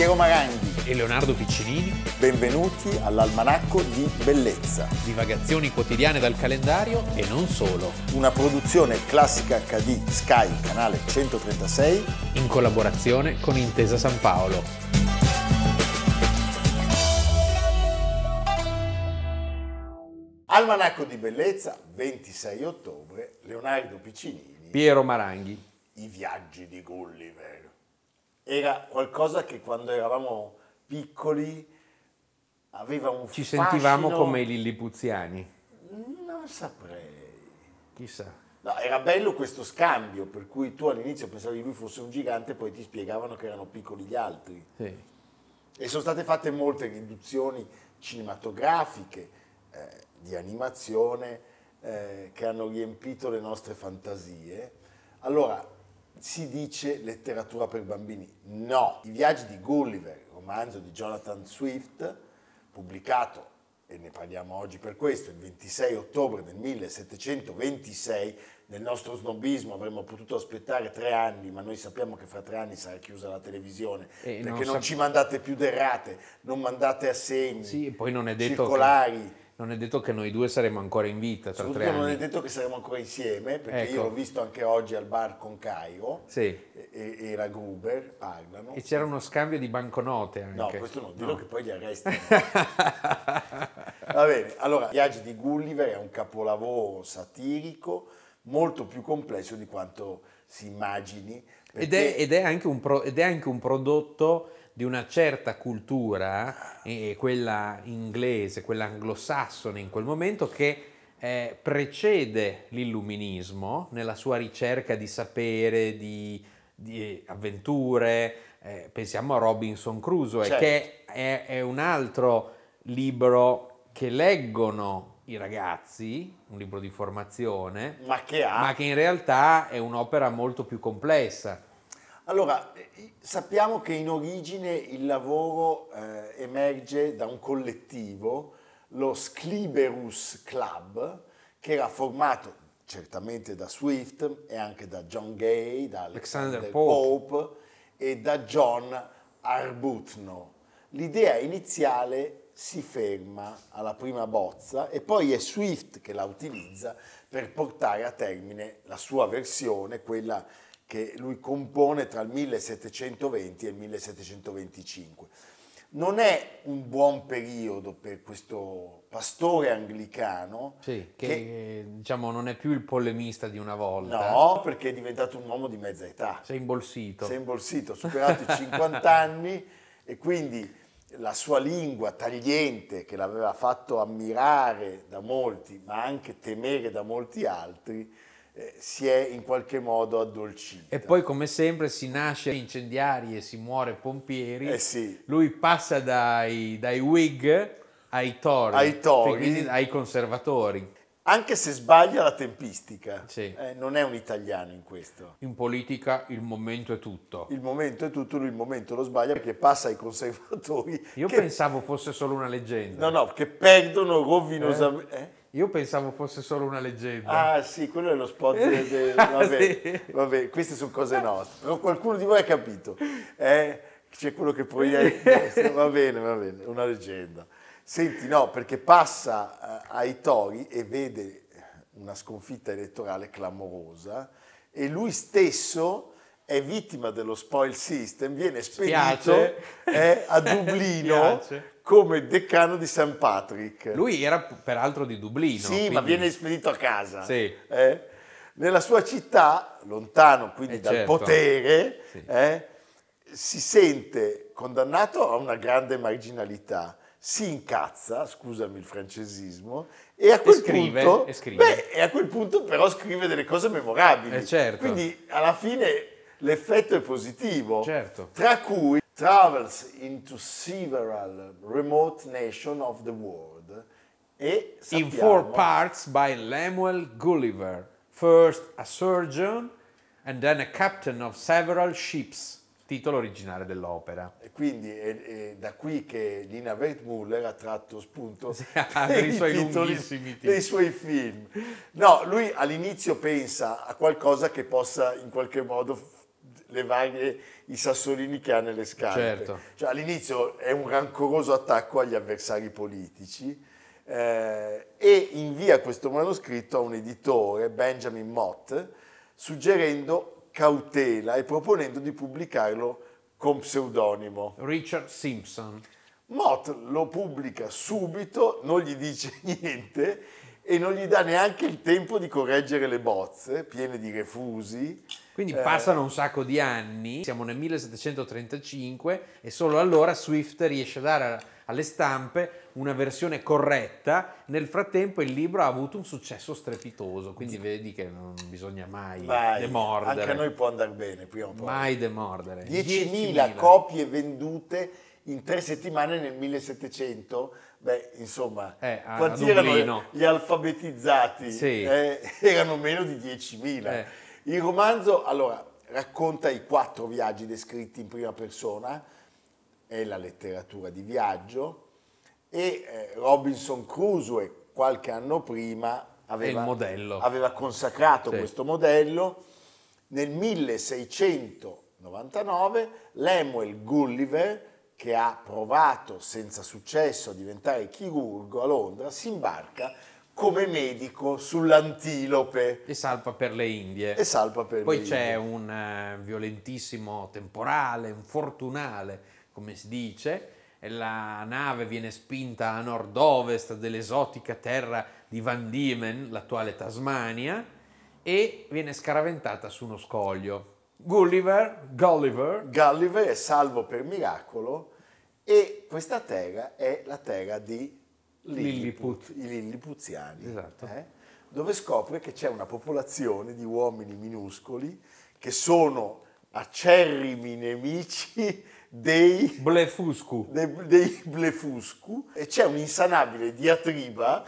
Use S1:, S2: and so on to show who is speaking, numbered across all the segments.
S1: Piero Maranghi.
S2: e Leonardo Piccinini,
S1: Benvenuti all'Almanacco di Bellezza,
S2: divagazioni quotidiane dal calendario e non solo,
S1: una produzione classica HD Sky, canale 136.
S2: in collaborazione con Intesa San Paolo.
S1: Almanacco di Bellezza, 26 ottobre, Leonardo Piccinini,
S3: Piero Maranghi.
S1: I viaggi di Gulliver. Era qualcosa che quando eravamo piccoli aveva un
S3: Ci sentivamo come i lillipuziani.
S1: Non saprei.
S3: Chissà.
S1: No, era bello questo scambio, per cui tu all'inizio pensavi che lui fosse un gigante, poi ti spiegavano che erano piccoli gli altri.
S3: Sì.
S1: E sono state fatte molte riduzioni cinematografiche, eh, di animazione, eh, che hanno riempito le nostre fantasie. Allora, si dice letteratura per bambini. No, I viaggi di Gulliver, romanzo di Jonathan Swift, pubblicato, e ne parliamo oggi per questo, il 26 ottobre del 1726, nel nostro snobismo avremmo potuto aspettare tre anni, ma noi sappiamo che fra tre anni sarà chiusa la televisione,
S3: E
S1: perché
S3: non
S1: non,
S3: sap-
S1: ci mandate più derrate, non mandate assegni,
S3: Sì, poi non è detto
S1: circolari.
S3: che, non è detto che noi due saremo ancora in vita tra tre
S1: Soprattutto non è
S3: anni.
S1: detto che saremo ancora insieme, perché
S3: Ecco.
S1: io l'ho visto anche oggi al bar con Cairo
S3: Sì.
S1: e, la Gruber parlano.
S3: E c'era uno scambio di banconote
S1: No,
S3: anche.
S1: questo no, dillo che poi li arrestano. Va bene, allora, Viaggi di Gulliver è un capolavoro satirico molto più complesso di quanto si immagini.
S3: Ed è, ed è anche un pro- ed è anche un prodotto di una certa cultura, eh, quella inglese, quella anglosassone in quel momento, che eh, precede l'illuminismo nella sua ricerca di sapere, di, di avventure. eh, pensiamo a Robinson Crusoe,
S1: Certo.
S3: che è, è un altro libro che leggono i ragazzi, un libro di formazione,
S1: ma che ha...
S3: ma che in realtà è un'opera molto più complessa.
S1: Allora, eh, sappiamo che in origine il lavoro eh, emerge da un collettivo, lo Scliberus Club, che era formato certamente da Swift e anche da John Gay, da Alexander,
S3: Alexander
S1: Pope.
S3: Pope.
S1: e da John Arbuthnot. L'idea iniziale si ferma alla prima bozza e poi è Swift che la utilizza per portare a termine la sua versione, quella che lui compone tra il 1720 e il 1725. Non è un buon periodo per questo pastore anglicano,
S3: Sì, che, diciamo non è più il polemista di una volta.
S1: no, perché è diventato un uomo di mezza età.
S3: Sei imbolsito.
S1: Si è imbolsito, ha superato i 50 anni e quindi la sua lingua tagliente che l'aveva fatto ammirare da molti, ma anche temere da molti altri, eh, si è in qualche modo addolcita.
S3: E poi, come sempre, si nasce incendiari e si muore pompieri.
S1: Eh sì.
S3: Lui passa dai, dai Whig ai Tory,
S1: Ai
S3: quindi ai conservatori.
S1: Anche se sbaglia la tempistica,
S3: Sì.
S1: eh, non è un italiano in questo.
S3: In politica il momento è tutto.
S1: Il momento è tutto, lui il momento lo sbaglia perché passa ai conservatori
S3: Io
S1: che,
S3: pensavo fosse solo una leggenda.
S1: no, no, che perdono rovinosamente. eh?
S3: Io pensavo fosse solo una leggenda.
S1: Ah sì, quello è lo spot de- de- vabbè,
S3: Sì.
S1: vabbè, queste sono cose nostre, però qualcuno di voi ha capito, eh? c'è quello che proietta, va bene, va bene, una leggenda. Senti, no, perché passa eh, ai Tori e vede una sconfitta elettorale clamorosa e lui stesso è vittima dello spoil system, viene spedito eh, a Dublino come decano di St. Patrick.
S3: Lui era peraltro di Dublino.
S1: Sì,
S3: quindi-
S1: ma viene spedito a casa.
S3: Sì.
S1: Eh? Nella sua città, lontano quindi
S3: Eh,
S1: dal
S3: certo.
S1: potere,
S3: Sì.
S1: eh, si sente condannato a una grande marginalità, si incazza, scusami il francesismo, e a quel
S3: scrive,
S1: punto,
S3: e scrive.
S1: beh, e a quel punto però scrive delle cose memorabili.
S3: Eh, certo.
S1: Quindi alla fine l'effetto è positivo.
S3: Certo.
S1: Tra cui travels into several remote nations of the world e
S3: in
S1: sappiamo-
S3: four parts by Lemuel Gulliver. First a surgeon and then a captain of several ships. Titolo originale dell'opera.
S1: E quindi è, è da qui che Lina Wertmuller ha tratto spunto
S3: Sì, per i suoi
S1: titoli
S3: lunghissimi titoli.
S1: dei suoi film. No, lui all'inizio pensa a qualcosa che possa in qualche modo f- le varie, i sassolini che ha nelle scarpe.
S3: Certo.
S1: Cioè, all'inizio è un rancoroso attacco agli avversari politici eh, e invia questo manoscritto a un editore, Benjamin Mott, suggerendo cautela e proponendo di pubblicarlo con pseudonimo.
S3: Richard Simpson.
S1: Mott lo pubblica subito, non gli dice niente e non gli dà neanche il tempo di correggere le bozze piene di refusi.
S3: Quindi
S1: Eh,
S3: passano un sacco di anni, siamo nel 1735 e solo allora Swift riesce a dare alle stampe una versione corretta. Nel frattempo il libro ha avuto un successo strepitoso, quindi vedi che non bisogna mai
S1: vai,
S3: demordere.
S1: anche a noi può andare bene, prima o poi.
S3: Mai demordere.
S1: 10.000 copie vendute in tre settimane nel 1700. Beh, insomma,
S3: Eh, a-
S1: quanti
S3: a
S1: erano gli alfabetizzati?
S3: Sì.
S1: Eh, erano meno di 10.000.
S3: Eh.
S1: Il romanzo, allora, racconta i quattro viaggi descritti in prima persona, è la letteratura di viaggio, e eh, Robinson Crusoe qualche anno prima aveva, aveva consacrato
S3: Sì.
S1: questo modello. Nel 1699 Lemuel Gulliver, che ha provato senza successo a diventare chirurgo a Londra, si imbarca come medico sull'antilope
S3: E salpa per le Indie.
S1: e salpa per
S3: Poi
S1: le
S3: c'è
S1: Indie.
S3: un eh, violentissimo temporale, un fortunale, come si dice, la nave viene spinta a nord-ovest dell'esotica terra di Van Diemen, l'attuale Tasmania, e viene scaraventata su uno scoglio. Gulliver, Gulliver,
S1: Gulliver è salvo per miracolo e questa terra è la terra di Lilliput,
S3: Lilliput.
S1: i Lilliputiani,
S3: Esatto.
S1: eh, dove scopre che c'è una popolazione di uomini minuscoli che sono acerrimi nemici dei,
S3: Blefuscu.
S1: dei, dei Blefuscu e c'è un'insanabile diatriba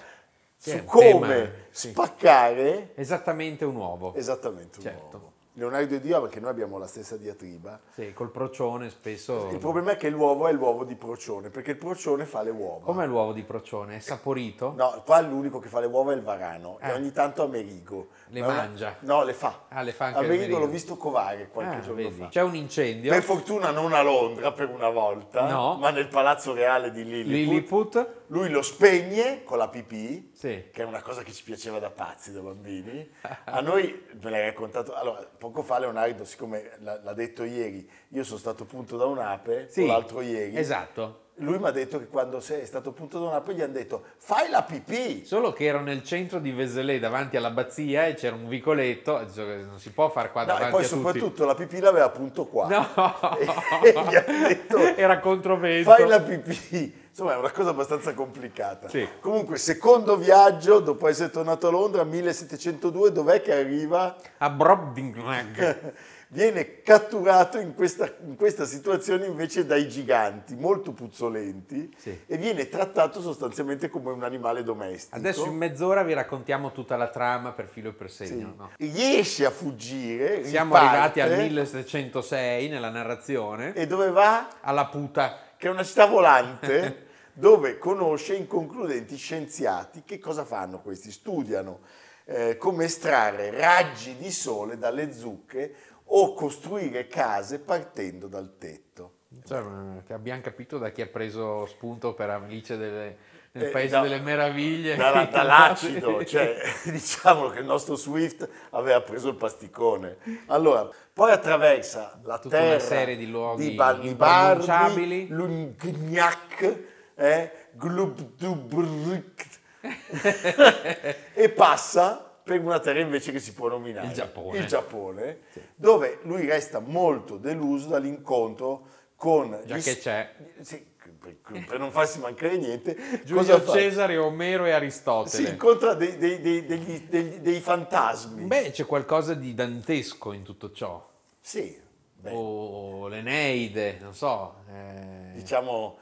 S1: su come
S3: tema, sì.
S1: spaccare
S3: Esattamente un uovo.
S1: esattamente un
S3: Certo.
S1: uovo. Leonardo ed io, perché noi abbiamo la stessa diatriba,
S3: Sì, col procione spesso...
S1: il problema è che l'uovo è l'uovo di procione, perché il procione fa le uova.
S3: Com'è l'uovo di procione? È saporito?
S1: No, qua l'unico che fa le uova è il varano e
S3: Eh.
S1: ogni tanto Amerigo.
S3: Le
S1: Ma
S3: mangia?
S1: No, le fa.
S3: Ah, le fa anche
S1: Amerigo
S3: Amerigo.
S1: l'ho visto covare qualche
S3: Ah,
S1: giorno
S3: vedi.
S1: fa.
S3: C'è un incendio.
S1: Per fortuna non a Londra per una volta,
S3: No.
S1: ma nel palazzo reale di Lilliput.
S3: Lilliput.
S1: Lui lo spegne con la pipì,
S3: Sì.
S1: che è una cosa che ci piaceva da pazzi, da bambini. A noi, me l'hai raccontato, allora, poco fa Leonardo, siccome l'ha, detto ieri, io sono stato punto da un'ape,
S3: Sì,
S1: l'altro ieri,
S3: Esatto.
S1: lui mi ha detto che quando sei stato punto da un'ape gli hanno detto fai la pipì.
S3: Solo che ero nel centro di Veselé davanti all'abbazia e c'era un vicoletto, e non si può fare qua
S1: No, e
S3: davanti
S1: poi
S3: a tutti.
S1: soprattutto la pipì l'aveva appunto qua.
S3: No,
S1: E gli ha detto,
S3: era controvento.
S1: Fai la pipì. Insomma, è una cosa abbastanza complicata.
S3: Sì.
S1: Comunque, secondo viaggio, dopo essere tornato a Londra, 1702, dov'è che arriva?
S3: A Brobdingnag.
S1: Viene catturato in questa, in questa situazione invece dai giganti, molto puzzolenti,
S3: Sì.
S1: e viene trattato sostanzialmente come un animale domestico.
S3: Adesso in mezz'ora vi raccontiamo tutta la trama per filo e per
S1: Sì.
S3: segno. no?
S1: Riesce a fuggire,
S3: Siamo
S1: riparte,
S3: arrivati al 1706 nella narrazione,
S1: E dove va?
S3: alla puta.
S1: Che è una città volante dove conosce inconcludenti scienziati. Che cosa fanno questi? Studiano eh, come estrarre raggi di sole dalle zucche o costruire case partendo dal tetto.
S3: Cioè, che abbiamo capito da chi ha preso spunto per Alice delle- nel
S1: Eh,
S3: Paese
S1: da-
S3: delle Meraviglie.
S1: Dalla- dall'acido, cioè diciamo che il nostro Swift aveva preso il pasticone. Allora, poi attraversa la
S3: Tutta
S1: terra
S3: una serie di luoghi
S1: Balnibardi,
S3: impronunciabili.
S1: Lungnac, eh, Glubdubrik, e passa per una terra invece che si può nominare
S3: Il Giappone.
S1: il Giappone, dove lui resta molto deluso dall'incontro con
S3: Già
S1: gli
S3: che c'è.
S1: sì, per, per non farsi mancare niente,
S3: Giulio? Cesare, Omero e
S1: Si
S3: Aristotele.
S1: incontra dei, dei- dei- dei fantasmi.
S3: Beh, c'è qualcosa di dantesco in tutto ciò.
S1: sì, beh,
S3: O l'Eneide, non so. eh,
S1: diciamo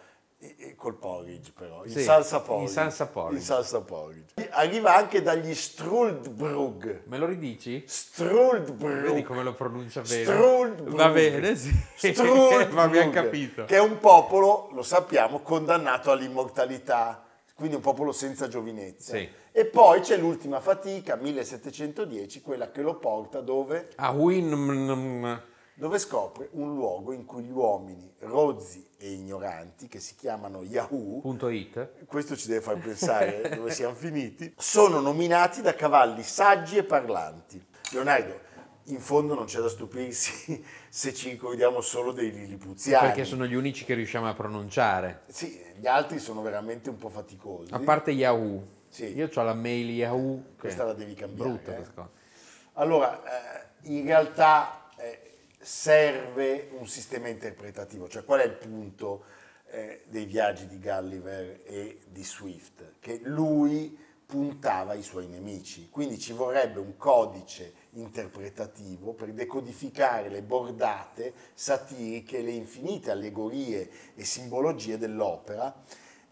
S1: col porridge però, in
S3: Sì,
S1: salsa porridge.
S3: in salsa porridge.
S1: In salsa porridge. Arriva anche dagli Struldbrug.
S3: Me lo ridici?
S1: Struldbrug.
S3: Vedi come lo pronuncia bene?
S1: Struldbrug.
S3: Va bene, sì.
S1: Struldbrug,
S3: Ma abbiamo capito.
S1: Che è un popolo, lo sappiamo, condannato all'immortalità, quindi un popolo senza giovinezza.
S3: Sì.
S1: E poi c'è l'ultima fatica, 1710, quella che lo porta dove?
S3: A Win...
S1: dove scopre un luogo in cui gli uomini rozzi e ignoranti, che si chiamano Yahoo,
S3: Punto it.
S1: questo ci deve far pensare dove siamo finiti, sono nominati da cavalli saggi e parlanti. Leonardo, in fondo non c'è da stupirsi se ci ricordiamo solo dei lilipuziani.
S3: Perché sono gli unici che riusciamo a pronunciare.
S1: Sì, gli altri sono veramente un po' faticosi.
S3: A parte Yahoo.
S1: Sì.
S3: Io ho la mail Yahoo.
S1: Questa la devi cambiare.
S3: Brutta
S1: eh. Allora, eh, in realtà serve un sistema interpretativo, cioè qual è il punto eh, dei viaggi di Gulliver e di Swift? Che lui puntava ai suoi nemici, quindi ci vorrebbe un codice interpretativo per decodificare le bordate satiriche, le infinite allegorie e simbologie dell'opera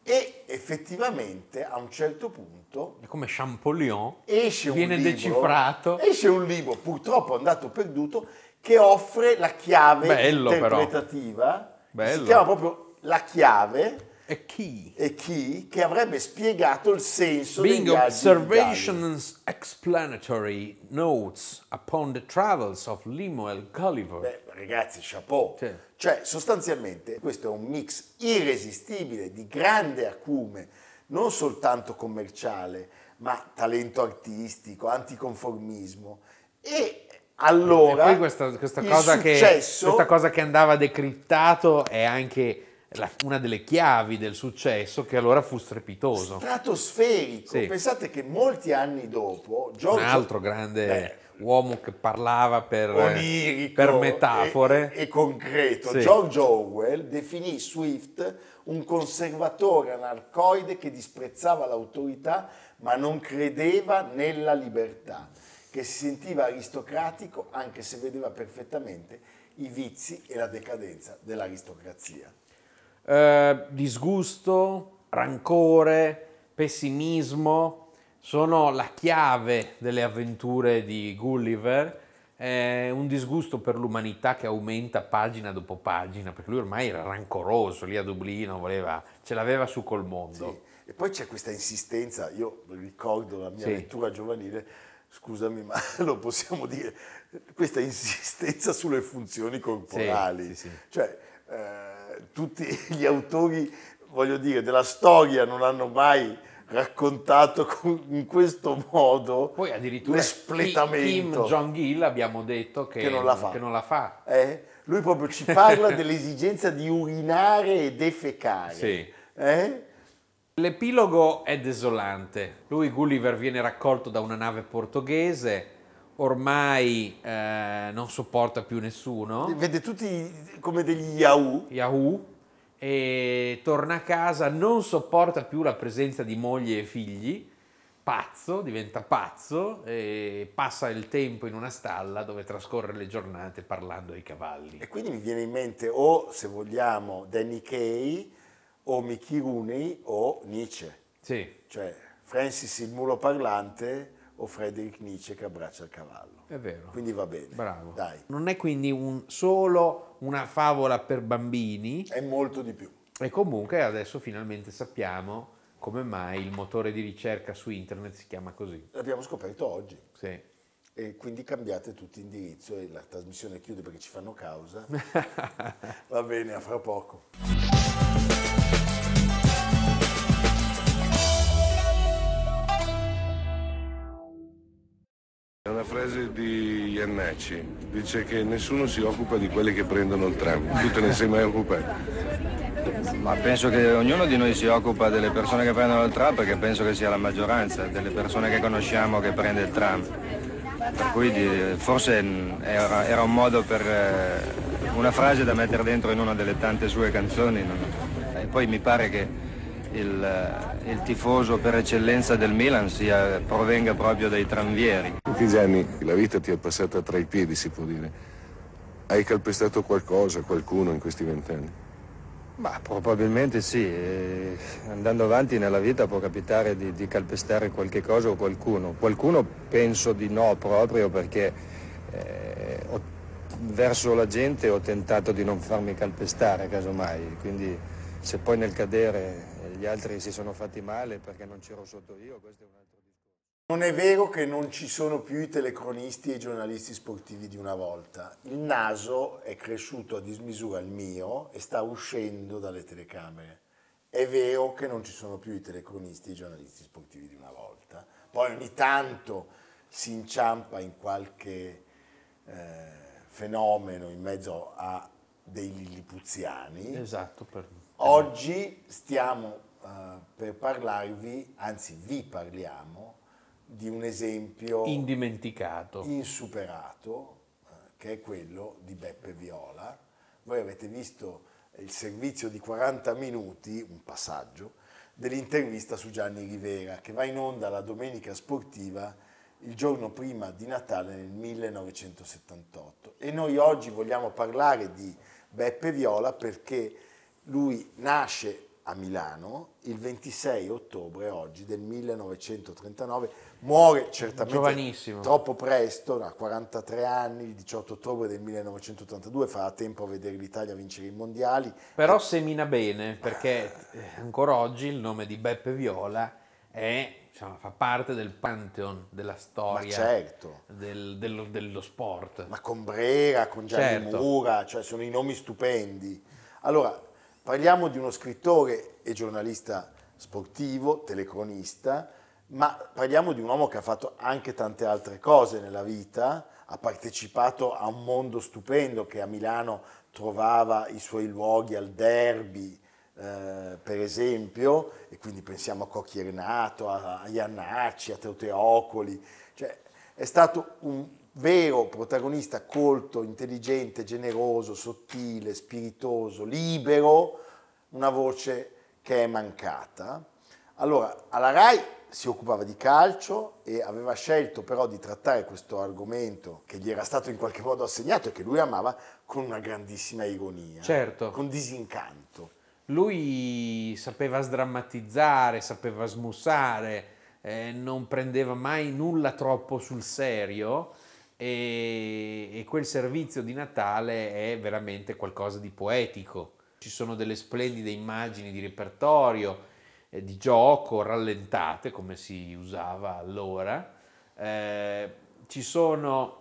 S1: e effettivamente a un certo punto
S3: È come Champollion.
S1: esce un
S3: Viene
S1: libro,
S3: decifrato.
S1: esce un libro purtroppo andato perduto che offre la chiave
S3: Bello,
S1: interpretativa si chiama proprio la chiave
S3: E chi?
S1: e chi che avrebbe spiegato il senso
S3: Being observations explanatory notes upon the travels of Lemuel Gulliver.
S1: Beh, ragazzi, chapeau.
S3: Sì.
S1: Cioè, sostanzialmente, questo è un mix irresistibile di grande acume, non soltanto commerciale, ma talento artistico, anticonformismo. E allora,
S3: e poi questa, questa cosa che,
S1: successo-
S3: questa cosa che andava decriptato è anche la- una delle chiavi del successo che allora fu strepitoso.
S1: stratosferico.
S3: Sì.
S1: Pensate che molti anni dopo,
S3: Un
S1: Giorgio,
S3: altro grande
S1: Beh,
S3: uomo che parlava per,
S1: onirico
S3: per metafore.
S1: e, e concreto.
S3: Sì.
S1: George Orwell definì Swift un conservatore anarcoide che disprezzava l'autorità ma non credeva nella libertà, che si sentiva aristocratico anche se vedeva perfettamente i vizi e la decadenza dell'aristocrazia.
S3: Eh, disgusto, rancore, pessimismo sono la chiave delle avventure di Gulliver. È un disgusto per l'umanità che aumenta pagina dopo pagina, perché lui ormai era rancoroso lì a Dublino, voleva, ce l'aveva su col mondo.
S1: Sì. E poi c'è questa insistenza, io ricordo la mia
S3: Sì.
S1: lettura giovanile, scusami ma lo possiamo dire, questa insistenza sulle funzioni corporali.
S3: Sì, sì, sì.
S1: Cioè, eh, tutti gli autori, voglio dire, della storia non hanno mai raccontato con- in questo modo
S3: Poi addirittura
S1: l'espletamento.
S3: Kim Jong-il abbiamo detto che,
S1: Che non la fa.
S3: non la fa.
S1: Eh? Lui proprio ci parla dell'esigenza di urinare e defecare.
S3: Sì.
S1: Eh?
S3: L'epilogo è desolante. Lui, Gulliver, viene raccolto da una nave portoghese, ormai eh, non sopporta più nessuno,
S1: Vede tutti come degli Yahoo.
S3: Yahoo, e torna a casa, non sopporta più la presenza di moglie e figli, pazzo, diventa pazzo e passa il tempo in una stalla dove trascorre le giornate parlando ai cavalli.
S1: E quindi mi viene in mente o, se vogliamo, Danny Kay, o Mickey Rooney, o Nietzsche.
S3: Sì,
S1: Cioè Francis il mulo parlante o Friedrich Nietzsche che abbraccia il cavallo.
S3: è vero.
S1: Quindi va bene.
S3: Bravo.
S1: Dai,
S3: Non è quindi un- solo una favola per bambini,
S1: è molto di più.
S3: E comunque adesso finalmente sappiamo come mai il motore di ricerca su internet si chiama così.
S1: L'abbiamo scoperto oggi.
S3: Sì.
S1: E quindi cambiate tutti indirizzo e la trasmissione chiude perché ci fanno causa. va bene, a fra poco.
S4: Frase di Iannacci, dice che nessuno si occupa di quelli che prendono il tram, tu te ne sei mai occupato?
S5: Ma penso che ognuno di noi si occupa delle persone che prendono il tram perché penso che sia la maggioranza delle persone che conosciamo che prende il tram. Per cui forse mh, era, un modo per eh, una frase da mettere dentro in una delle tante sue canzoni. E poi mi pare che il, eh, il tifoso per eccellenza del Milan sia- provenga proprio dai tranvieri.
S4: Tutti anni la vita ti è passata tra i piedi, si può dire. Hai calpestato qualcosa, qualcuno in questi vent'anni?
S5: Ma probabilmente sì, eh, andando avanti nella vita può capitare di, di calpestare qualche cosa o qualcuno. Qualcuno penso di no proprio perché eh, ho- verso la gente ho tentato di non farmi calpestare casomai, quindi se poi nel cadere gli altri si sono fatti male perché non c'ero sotto io, questo è un altro...
S1: Non è vero che non ci sono più i telecronisti e i giornalisti sportivi di una volta. Il naso è cresciuto a dismisura il mio e sta uscendo dalle telecamere. È vero che non ci sono più i telecronisti e i giornalisti sportivi di una volta. Poi ogni tanto si inciampa in qualche eh, fenomeno in mezzo a dei lillipuziani.
S3: Esatto. Per...
S1: Oggi stiamo eh, per parlarvi, anzi vi parliamo, di un esempio
S3: Indimenticato.
S1: insuperato, eh, che è quello di Beppe Viola. Voi avete visto il servizio di 40 minuti, un passaggio, dell'intervista su Gianni Rivera, che va in onda la domenica sportiva il giorno prima di Natale nel 1978. E noi oggi vogliamo parlare di Beppe Viola perché lui nasce a Milano il 26 ottobre oggi del 1939, muore certamente troppo presto, a 43 anni, il 18 ottobre del 1982, farà tempo a vedere l'Italia vincere i mondiali.
S3: Però semina bene perché eh, ancora oggi il nome di Beppe Viola è, diciamo, fa parte del pantheon della storia
S1: certo,
S3: del- dello, dello sport.
S1: ma con Brera, con Gianni
S3: Certo.
S1: Mura, cioè sono i nomi stupendi. Allora, parliamo di uno scrittore e giornalista sportivo, telecronista, ma parliamo di un uomo che ha fatto anche tante altre cose nella vita, ha partecipato a un mondo stupendo che a Milano trovava i suoi luoghi al derby, eh, per esempio, e quindi pensiamo a Cocchi Renato, a, Iannacci, a Teuteocoli, cioè è stato un vero protagonista colto, intelligente, generoso, sottile, spiritoso, libero, una voce che è mancata. Allora, alla RAI si occupava di calcio e aveva scelto però di trattare questo argomento che gli era stato in qualche modo assegnato e che lui amava con una grandissima ironia,
S3: Certo.
S1: con disincanto.
S3: Lui sapeva sdrammatizzare, sapeva smussare, eh, non prendeva mai nulla troppo sul serio e, e quel servizio di Natale è veramente qualcosa di poetico. Ci sono delle splendide immagini di repertorio, eh, di gioco, rallentate come si usava allora. Eh, ci sono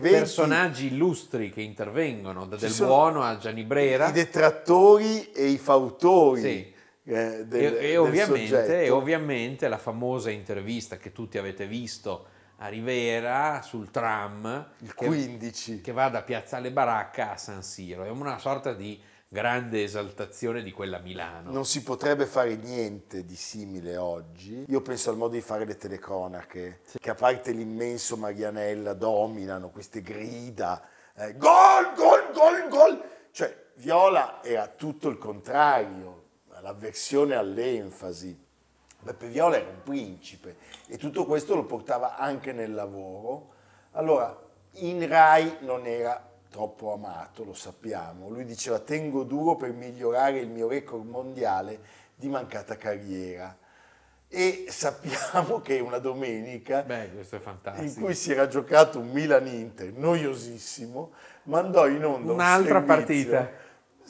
S3: personaggi illustri che intervengono, da
S1: Ci
S3: Del Buono a Gianni Brera.
S1: i detrattori e i fautori
S3: Sì.
S1: eh, del,
S3: E, e
S1: del
S3: ovviamente, e ovviamente la famosa intervista che tutti avete visto a Rivera sul tram
S1: il
S3: che,
S1: 15.
S3: che va da Piazzale Baracca a San Siro. È una sorta di grande esaltazione di quella Milano.
S1: Non si potrebbe fare niente di simile oggi. Io penso al modo di fare le telecronache, che a parte l'immenso Marianella dominano queste grida, eh, gol, gol, gol, gol. Cioè, Viola era tutto il contrario, l'avversione all'enfasi. Beppe Viola era un principe e tutto questo lo portava anche nel lavoro. Allora, in Rai non era troppo amato, lo sappiamo. Lui diceva tengo duro per migliorare il mio record mondiale di mancata carriera. E sappiamo che una domenica
S3: Beh, è
S1: in cui si era giocato un Milan-Inter noiosissimo, mandò in onda un
S3: Un'altra
S1: servizio-
S3: partita.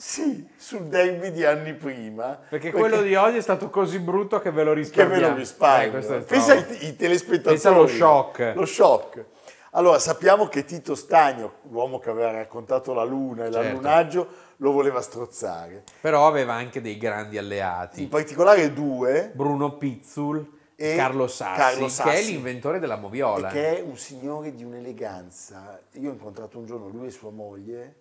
S1: Sì, sul derby di anni prima.
S3: Perché quello di oggi è stato così brutto che ve lo
S1: che
S3: risparmiamo.
S1: ve lo risparmio.
S3: Eh,
S1: Pensa ai, ai telespettatori.
S3: Pensa allo shock.
S1: Lo shock. Allora, sappiamo che Tito Stagno, l'uomo che aveva raccontato la luna e
S3: Certo.
S1: l'allunaggio, lo voleva strozzare.
S3: Però aveva anche dei grandi alleati.
S1: In particolare due,
S3: Bruno Pizzul
S1: E
S3: e Carlo Sassi,
S1: Carlo
S3: che è
S1: Sassi.
S3: l'inventore della
S1: e
S3: moviola.
S1: che è un signore di un'eleganza. Io ho incontrato un giorno lui e sua moglie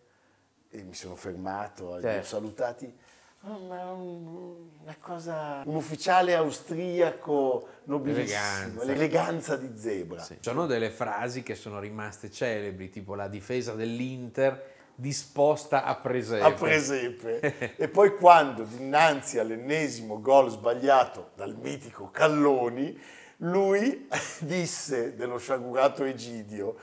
S1: e mi sono fermato, li ho
S3: Certo.
S1: salutati. "Oh, ma un- una cosa, un ufficiale austriaco nobilissimo,
S3: Eleganza.
S1: l'eleganza di zebra.
S3: Sì. Ci sono delle frasi che sono rimaste celebri, tipo la difesa dell'Inter disposta a presepe.
S1: a presepe. e poi quando dinanzi all'ennesimo gol sbagliato dal mitico Calloni, lui disse dello sciagurato Egidio,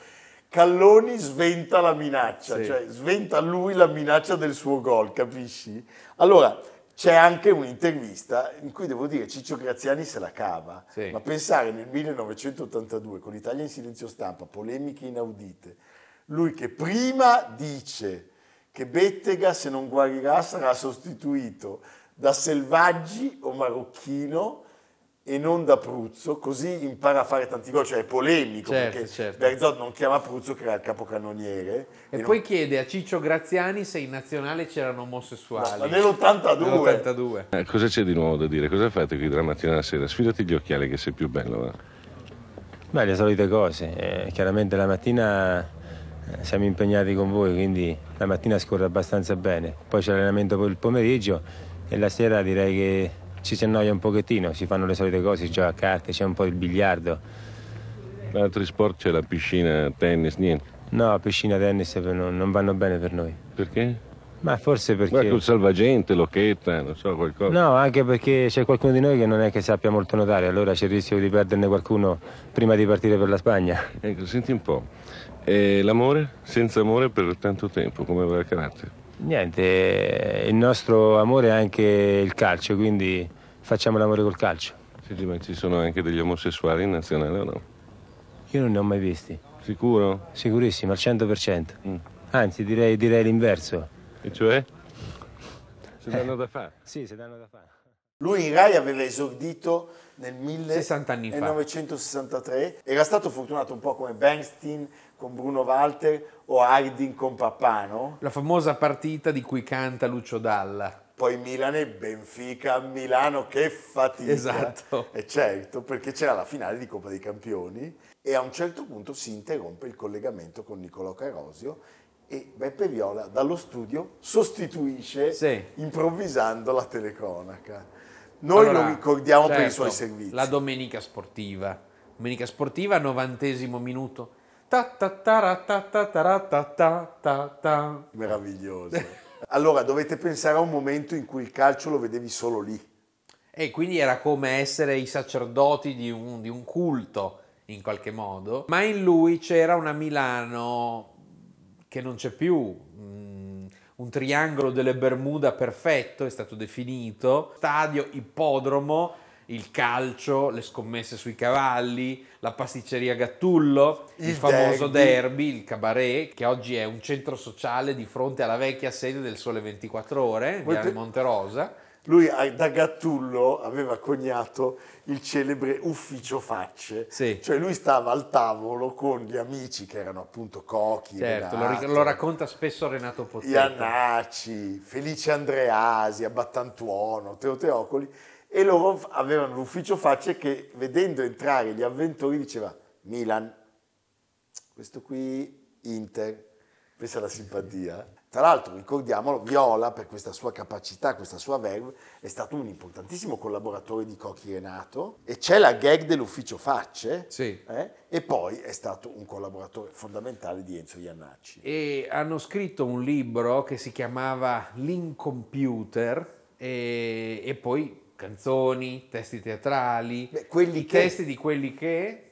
S1: Calloni sventa la minaccia,
S3: Sì.
S1: cioè sventa lui la minaccia del suo gol, capisci? Allora, c'è anche un'intervista in cui devo dire Ciccio Graziani se la cava,
S3: Sì.
S1: ma pensare nel 1982 con l'Italia in silenzio stampa, polemiche inaudite, lui che prima dice che Bettega se non guarirà sarà sostituito da Selvaggi o Marocchino e non da Pruzzo, così impara a fare tanti gol, cioè è polemico
S3: Certo,
S1: perché
S3: certo.
S1: Berzot non chiama Pruzzo che era il capocannoniere.
S3: E
S1: non-
S3: poi chiede a Ciccio Graziani se in nazionale c'erano omosessuali.
S1: ma nell'82.
S3: Nell'82.
S4: Eh, cosa c'è di nuovo da dire? Cosa fate qui dalla mattina alla sera? Sfidati gli occhiali che sei più bello. va.
S6: Beh, le solite cose. Eh, chiaramente la mattina eh, siamo impegnati con voi, quindi la mattina scorre abbastanza bene. Poi c'è l'allenamento per il pomeriggio e la sera direi che ci si annoia un pochettino, si fanno le solite cose, si gioca a carte, c'è un po' il biliardo.
S4: Altri sport c'è la piscina, tennis, niente.
S6: No, piscina, tennis per- non, non vanno bene per noi.
S4: Perché?
S6: Ma forse
S4: Guarda
S6: perché...
S4: col salvagente, l'occhetta, non so, qualcosa.
S6: No, anche perché c'è qualcuno di noi che non è che sappia molto nuotare, allora c'è il rischio di perderne qualcuno prima di partire per la Spagna.
S4: Ecco, senti un po'. E l'amore? Senza amore per tanto tempo, come va il carattere?
S6: Niente, eh, il nostro amore è anche il calcio, quindi facciamo l'amore col calcio.
S4: Senti, ma ci sono anche degli omosessuali in nazionale o no?
S6: Io non ne ho mai visti,
S4: Sicuro?
S6: sicurissimo, al 100%.
S4: Mm.
S6: Anzi, direi, direi l'inverso.
S4: E cioè? Si danno da fare.
S6: Sì, se danno da fare.
S1: Lui in Rai aveva esordito nel 1000
S3: 60 anni fa.
S1: 1963, era stato fortunato un po' come Bernstein con Bruno Walter o Harding con Pappano,
S3: La famosa partita di cui canta Lucio Dalla.
S1: poi Milan e Benfica a Milano, che fatica!
S3: Esatto.
S1: E certo, perché c'era la finale di Coppa dei Campioni e a un certo punto si interrompe il collegamento con Niccolò Carosio e Beppe Viola dallo studio sostituisce
S3: Sì.
S1: improvvisando la telecronaca. Noi
S3: Allora,
S1: lo ricordiamo per i
S3: certo,
S1: suoi servizi.
S3: La domenica sportiva. Domenica sportiva, novantesimo minuto.
S1: Meraviglioso. Allora, dovete pensare a un momento in cui il calcio lo vedevi solo lì.
S3: E quindi era come essere i sacerdoti di un, di un culto, in qualche modo. Ma in lui c'era una Milano che non c'è più. mm, Un triangolo delle Bermuda perfetto è stato definito. Stadio, ippodromo, il calcio, le scommesse sui cavalli, la pasticceria Gattullo, il,
S1: Il
S3: famoso
S1: derby.
S3: derby, il cabaret, che oggi è un centro sociale di fronte alla vecchia sede del Sole 24 Ore,
S1: Voi
S3: Viale
S1: te-
S3: Monterosa.
S1: Lui a- da Gattullo aveva coniato il celebre ufficio facce.
S3: Sì.
S1: Cioè lui stava al tavolo con gli amici che erano appunto Cochi,
S3: Certo, lo,
S1: Renato,
S3: lo racconta spesso Renato Pozzetto.
S1: Iannacci, Felice Andreasi, Abbattantuono, Teo Teocoli e loro avevano l'ufficio facce che vedendo entrare gli avventori diceva Milan, questo qui Inter, questa è la simpatia. Tra l'altro ricordiamolo, Viola per questa sua capacità, questa sua verve, è stato un importantissimo collaboratore di Cocchi Renato e c'è la gag dell'ufficio facce
S3: Sì.
S1: eh, e poi è stato un collaboratore fondamentale di Enzo Iannacci.
S3: E hanno scritto un libro che si chiamava L'Incomputer e, e poi canzoni, testi teatrali,
S1: Beh,
S3: i
S1: che-
S3: testi di quelli che...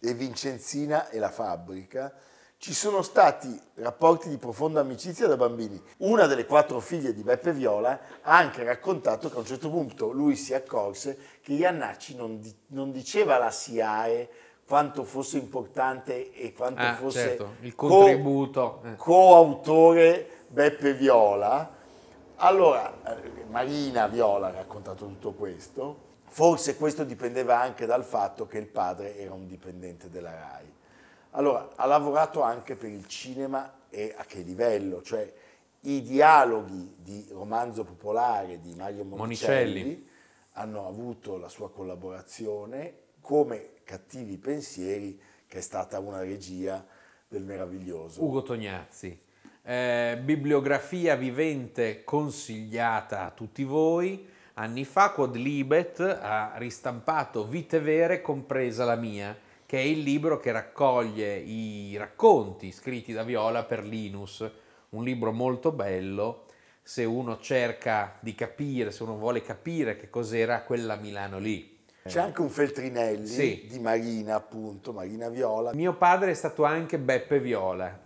S1: e Vincenzina e la fabbrica, ci sono stati rapporti di profonda amicizia da bambini. Una delle quattro figlie di Beppe Viola ha anche raccontato che a un certo punto lui si accorse che Iannacci non, di- non diceva alla SIAE quanto fosse importante e quanto
S3: Ah,
S1: fosse
S3: certo, il
S1: co-
S3: contributo. eh.
S1: coautore Beppe Viola. Allora, Marina Viola ha raccontato tutto questo. Forse questo dipendeva anche dal fatto che il padre era un dipendente della RAI. Allora, ha lavorato anche per il cinema e a che livello? Cioè, i dialoghi di romanzo popolare di Mario Monicelli,
S3: Monicelli.
S1: hanno avuto la sua collaborazione come Cattivi pensieri, che è stata una regia del meraviglioso.
S3: Ugo Tognazzi. Eh, bibliografia vivente consigliata a tutti voi. Anni fa Quadlibet ha ristampato Vite Vere, compresa la mia, che è il libro che raccoglie i racconti scritti da Viola per Linus. Un libro molto bello se uno cerca di capire, se uno vuole capire che cos'era quella Milano lì.
S1: C'è anche un Feltrinelli
S3: Sì.
S1: di Marina, appunto, Marina Viola.
S3: Mio padre è stato anche Beppe Viola.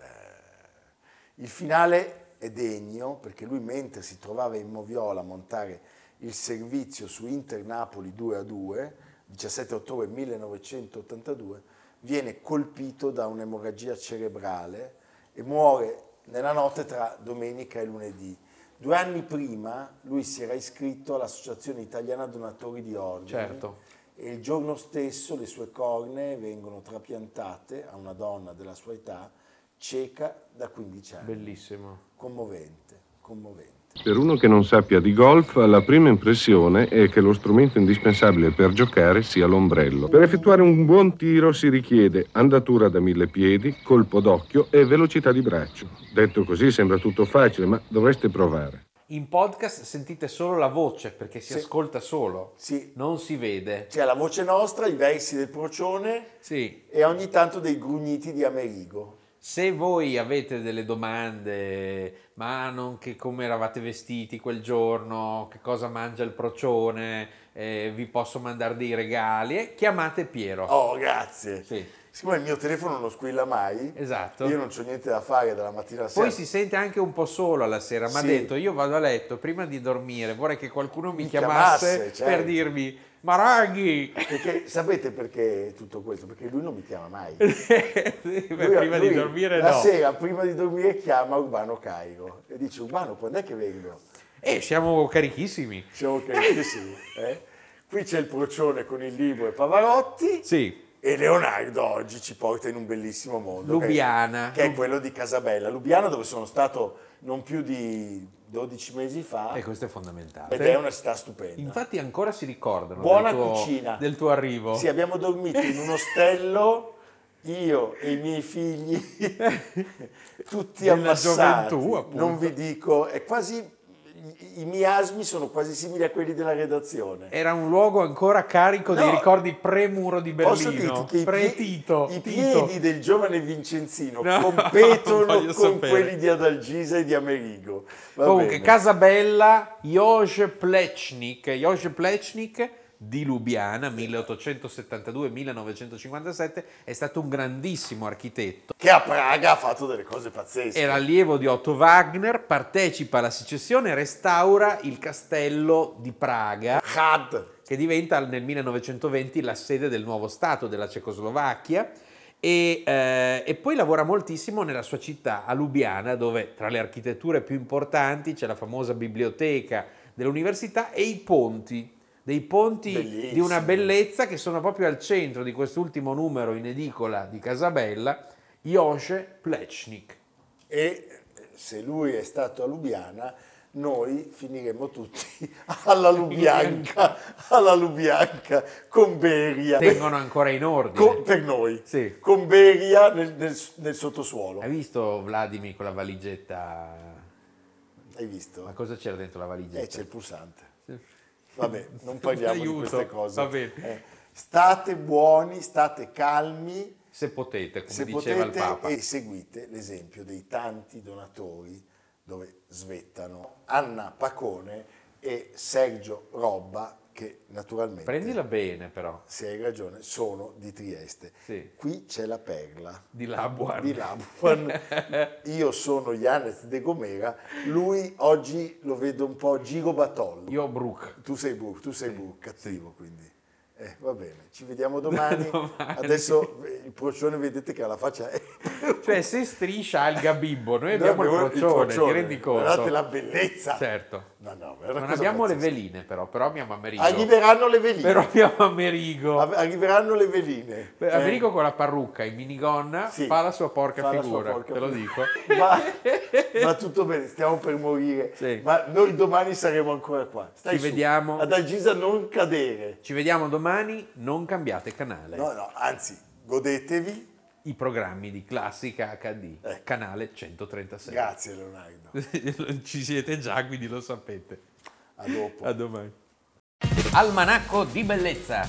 S1: Il finale è degno perché lui mentre si trovava in Moviola a montare il servizio su Inter Napoli 2 a 2, 17 ottobre 1982, viene colpito da un'emorragia cerebrale e muore nella notte tra domenica e lunedì. Due anni prima lui si era iscritto all'Associazione Italiana Donatori di Ordini
S3: Certo.
S1: e il giorno stesso le sue cornee vengono trapiantate a una donna della sua età, cieca da 15 anni.
S3: Bellissimo.
S1: Commovente, commovente.
S4: Per uno che non sappia di golf, la prima impressione è che lo strumento indispensabile per giocare sia l'ombrello. Per effettuare un buon tiro si richiede andatura da mille piedi, colpo d'occhio e velocità di braccio. Detto così sembra tutto facile, ma dovreste provare.
S3: In podcast sentite solo la voce perché si
S1: Sì.
S3: ascolta solo,
S1: Sì.
S3: non si vede.
S1: C'è la voce nostra, i versi del procione
S3: Sì.
S1: e ogni tanto dei grugniti di Amerigo.
S3: Se voi avete delle domande, ma non che come eravate vestiti quel giorno, che cosa mangia il procione, eh, vi posso mandare dei regali, eh, chiamate Piero.
S1: Oh, grazie.
S3: Sì.
S1: Siccome il mio telefono non squilla mai,
S3: Esatto.
S1: io non ho niente da fare dalla mattina alla sera.
S3: Poi si sente anche un po' solo alla sera, ma ha
S1: Sì.
S3: detto io vado a letto prima di dormire, vorrei che qualcuno mi,
S1: Mi
S3: chiamasse,
S1: chiamasse, certo.
S3: per dirmi Maraghi!
S1: Perché sapete perché tutto questo? Perché lui non mi chiama mai.
S3: Sì,
S1: Lui-
S3: prima di
S1: lui
S3: dormire
S1: la
S3: no.
S1: sera, prima di dormire, chiama Urbano Cairo e dice Urbano, quando è che vengo?
S3: Eh, siamo carichissimi.
S1: Siamo carichissimi. eh? Qui c'è il procione con il libro e Pavarotti
S3: Sì.
S1: e Leonardo oggi ci porta in un bellissimo mondo. che-
S3: Lubiana.
S1: Che è quello di Casabella. Lubiana dove sono stato non più di 12 mesi fa
S3: E questo è fondamentale.
S1: ed è una città stupenda.
S3: Infatti ancora si ricordano
S1: Buona
S3: del tuo,
S1: cucina.
S3: del tuo arrivo.
S1: Sì, abbiamo dormito in un ostello, io e i miei figli, tutti
S3: Nella
S1: ammassati.
S3: gioventù, appunto.
S1: Non vi dico, è quasi, i, i miasmi sono quasi simili a quelli della redazione.
S3: Era un luogo ancora carico dei
S1: No.
S3: ricordi pre-muro di Berlino, pre-Tito.
S1: i piedi del giovane Vincenzino
S3: No,
S1: competono con
S3: sapere.
S1: quelli di Adalgisa e di Amerigo. Va
S3: Comunque,
S1: bene.
S3: Casabella, Jože Plečnik, Jože Plečnik di Lubiana, 1872-1957, è stato un grandissimo architetto.
S1: Che a Praga ha fatto delle cose pazzesche.
S3: Era allievo di Otto Wagner, partecipa alla secessione e restaura il castello di Praga,
S1: Had.
S3: che diventa nel 1920 la sede del nuovo Stato della Cecoslovacchia. E, eh, e poi lavora moltissimo nella sua città, a Lubiana, dove tra le architetture più importanti c'è la famosa biblioteca dell'università e i ponti, dei ponti di
S1: Bellissimi.
S3: una bellezza che sono proprio al centro di quest'ultimo numero in edicola di Casabella, Jože Plečnik.
S1: E se lui è stato a Lubiana, noi finiremo tutti alla Lubianca, alla Lubianca, con Beria.
S3: Tengono ancora in ordine.
S1: Con- per noi,
S3: Sì.
S1: con Beria nel, nel- nel sottosuolo.
S3: Hai visto Vladimir con la valigetta?
S1: Hai visto?
S3: Ma cosa c'era dentro la valigetta?
S1: Eh, c'è il pulsante. Vabbè, non parliamo
S3: Aiuto,
S1: di queste cose. Eh, state buoni, state calmi,
S3: Se potete, come
S1: se
S3: diceva
S1: potete,
S3: il Papa.
S1: e seguite l'esempio dei tanti donatori dove svettano Anna Pacone e Sergio Robba, che naturalmente,
S3: Prendila bene però,
S1: se hai ragione, sono di Trieste.
S3: Sì.
S1: Qui c'è la perla.
S3: di Labuan.
S1: Di Labuan. Io sono Janez de Gomera, lui oggi lo vedo un po' Giro Batollo.
S3: Io Brook.
S1: Tu sei bu, tu sei bu, cattivo quindi. Eh, va bene, ci vediamo domani.
S3: Domani.
S1: Adesso eh, il procione vedete che ha la faccia...
S3: Cioè se striscia al Gabibbo, noi
S1: Noi
S3: abbiamo il procione, ti rendi conto?
S1: Guardate la bellezza.
S3: Certo.
S1: No, no, una
S3: Non abbiamo le
S1: pazzesca.
S3: veline però, però abbiamo Amerigo.
S1: Arriveranno le veline.
S3: Però abbiamo Amerigo.
S1: Arri- Arriveranno le veline.
S3: Beh, Amerigo con la parrucca in minigonna
S1: Sì.
S3: fa la sua porca
S1: la sua
S3: figura,
S1: porca
S3: te lo
S1: figura.
S3: dico.
S1: Va, va tutto bene, stiamo per morire.
S3: Sì.
S1: Ma noi domani saremo ancora qua. Stai
S3: Ci
S1: su.
S3: vediamo.
S1: Ad Algisa non cadere.
S3: Ci vediamo domani, non cambiate canale.
S1: No, no, anzi, godetevi.
S3: I programmi di Classica HD,
S1: Ecco.
S3: canale 136.
S1: Grazie Leonardo.
S3: Ci siete già, quindi lo sapete.
S1: A dopo.
S3: A domani.
S2: Almanacco di bellezza